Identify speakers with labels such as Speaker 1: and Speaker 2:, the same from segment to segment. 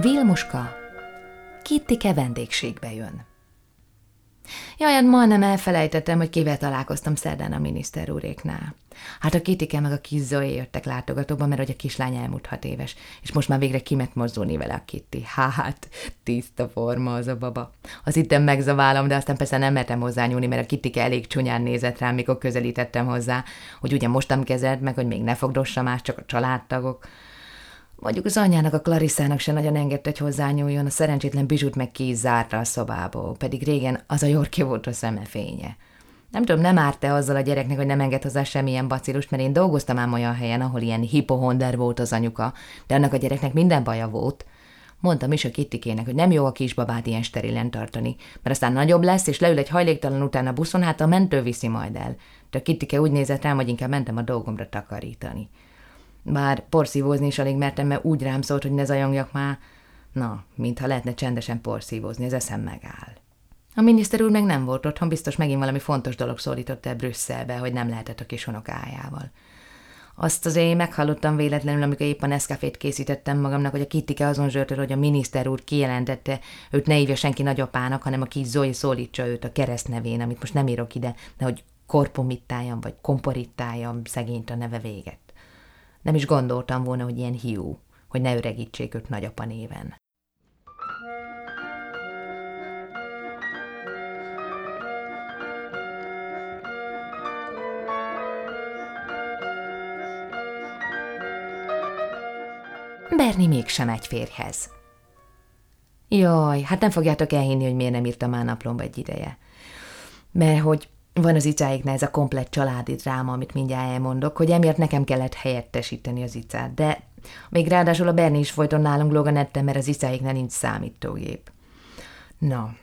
Speaker 1: Vilmoska, Kittike vendégségbe jön. Jaj, hát majdnem elfelejtettem, hogy kivel találkoztam szerdán a miniszter úréknál. Hát a Kitike meg a kis Zoe jöttek látogatóba, mert hogy a kislány elmúlt hat éves, és most már végre kimet mozdulni vele a Kitty. Hát, tiszta forma az a baba. Az itten megzaválom, de aztán persze nem mertem hozzányúlni, mert a Kitike elég csúnyán nézett rám, mikor közelítettem hozzá, hogy ugye mostam kezed, meg hogy még ne fogdossa más, csak a családtagok. Mondjuk az anyjának, a Clarissának se nagyon engedte, hogy hozzányúljon, a szerencsétlen bizsút meg ki zárta a szobából, pedig régen az a Jorki volt a szemefénye. Nem tudom, nem árt-e azzal a gyereknek, hogy nem enged hozzá semmilyen bacillust, mert én dolgoztam ám olyan helyen, ahol ilyen hipohonder volt az anyuka, de annak a gyereknek minden baja volt. Mondtam is a Kittikének, hogy nem jó a kisbabát ilyen sterilen tartani, mert aztán nagyobb lesz, és leül egy hajléktalan után a buszon, hát a mentő viszi majd el. De a Kittike úgy nézett rám, hogy inkább mentem a dolgomra takarítani. Bár porszívózni is alig mertem, mert úgy rám szólt, hogy ne zajongjak már. Na, mintha lehetne csendesen porszívózni, az eszem megáll. A miniszter úr meg nem volt otthon, biztos megint valami fontos dolog szólított el Brüsszelbe, hogy nem lehetett a kis unokájával. Azt az én meghallottam véletlenül, amikor éppen eszkafét készítettem magamnak, hogy a Kittike azon zsörtör, hogy a miniszter úr kijelentette, őt ne hívja senki nagyapának, hanem a kis Zoe szólítsa őt a keresztnevén, amit most nem írok ide, de hogy korpomittáljam, vagy komporittáljam szegényt a neve véget. Nem is gondoltam volna, hogy ilyen hiú, hogy ne öregítsék őt nagyapa néven. Berni mégsem egy férjhez. Jaj, hát nem fogjátok elhinni, hogy miért nem írtam már naplomba egy ideje. Mert hogy van az icáiknál ez a komplett családi dráma, amit mindjárt elmondok, hogy emiatt nekem kellett helyettesíteni az icát, de még ráadásul a Berni is folyton nálunk netten, mert az icáiknál nincs számítógép. Na,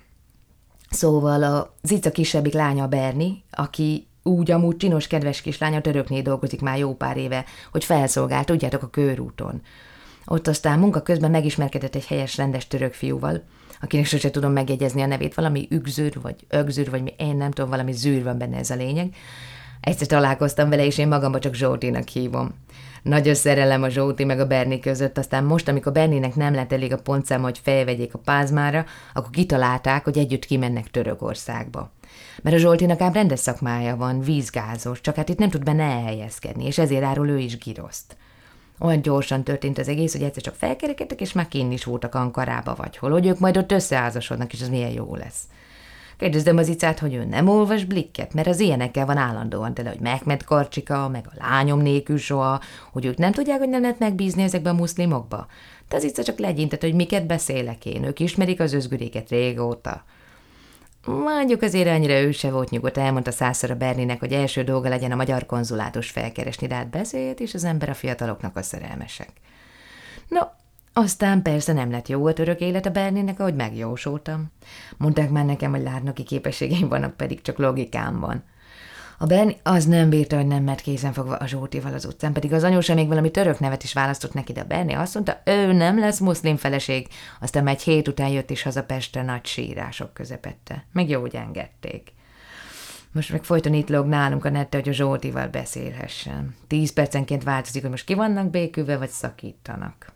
Speaker 1: szóval a Zica kisebbik lánya Berni, aki úgy amúgy csinos, kedves kislány a töröknél dolgozik már jó pár éve, hogy felszolgált, tudjátok, a körúton. Ott aztán munka közben megismerkedett egy helyes, rendes török fiúval, akinek sose tudom megjegyezni a nevét, valami ügzűr, vagy ögzűr, vagy mi, én nem tudom, valami zűr van benne ez a lényeg. Egyszer találkoztam vele, és én magamba csak Zsótinak hívom. Nagy szerelem a Zsóti meg a Berni között, aztán most, amikor Berninek nem lett elég a pontszám, hogy felvegyék a pázmára, akkor kitalálták, hogy együtt kimennek Törökországba. Mert a Zsoltinak ám rendes szakmája van, vízgázos, csak hát itt nem tud benne elhelyezkedni, és ezért árul ő is giroszt. Olyan gyorsan történt az egész, hogy egyszer csak felkerekedtek, és már kinn is voltak Ankarába vagy hol, hogy ők majd ott összeházasodnak, és az milyen jó lesz. Kérdezdem az icát, hogy ő nem olvas blikket, mert az ilyenekkel van állandóan tele, hogy Mehmet Karcsika, meg a lányom nélkül soha, hogy ők nem tudják, hogy nem lehet megbízni ezekbe a muszlimokba. De az ica csak legyintett, hogy miket beszélek én, ők ismerik az özgüréket régóta. Mondjuk azért annyira ő se volt nyugodt, elmondta százszor a Berninek, hogy első dolga legyen a magyar konzulátus felkeresni, de hát beszélt, és az ember a fiataloknak a szerelmesek. No, aztán persze nem lett jó a török élet a Berninek, ahogy megjósoltam. Mondták már nekem, hogy lárnoki képességeim vannak, pedig csak logikám van. A Berni az nem bírta, hogy nem mert kézen fogva a Zsótival az utcán, pedig az anyósa még valami török nevet is választott neki, de a Berni azt mondta, ő nem lesz muszlim feleség. Aztán egy hét után jött is haza Pestre nagy sírások közepette. Meg jó engedték. Most meg folyton itt lóg nálunk a nette, hogy a Zsótival beszélhessen. Tíz percenként változik, hogy most ki vannak békülve, vagy szakítanak.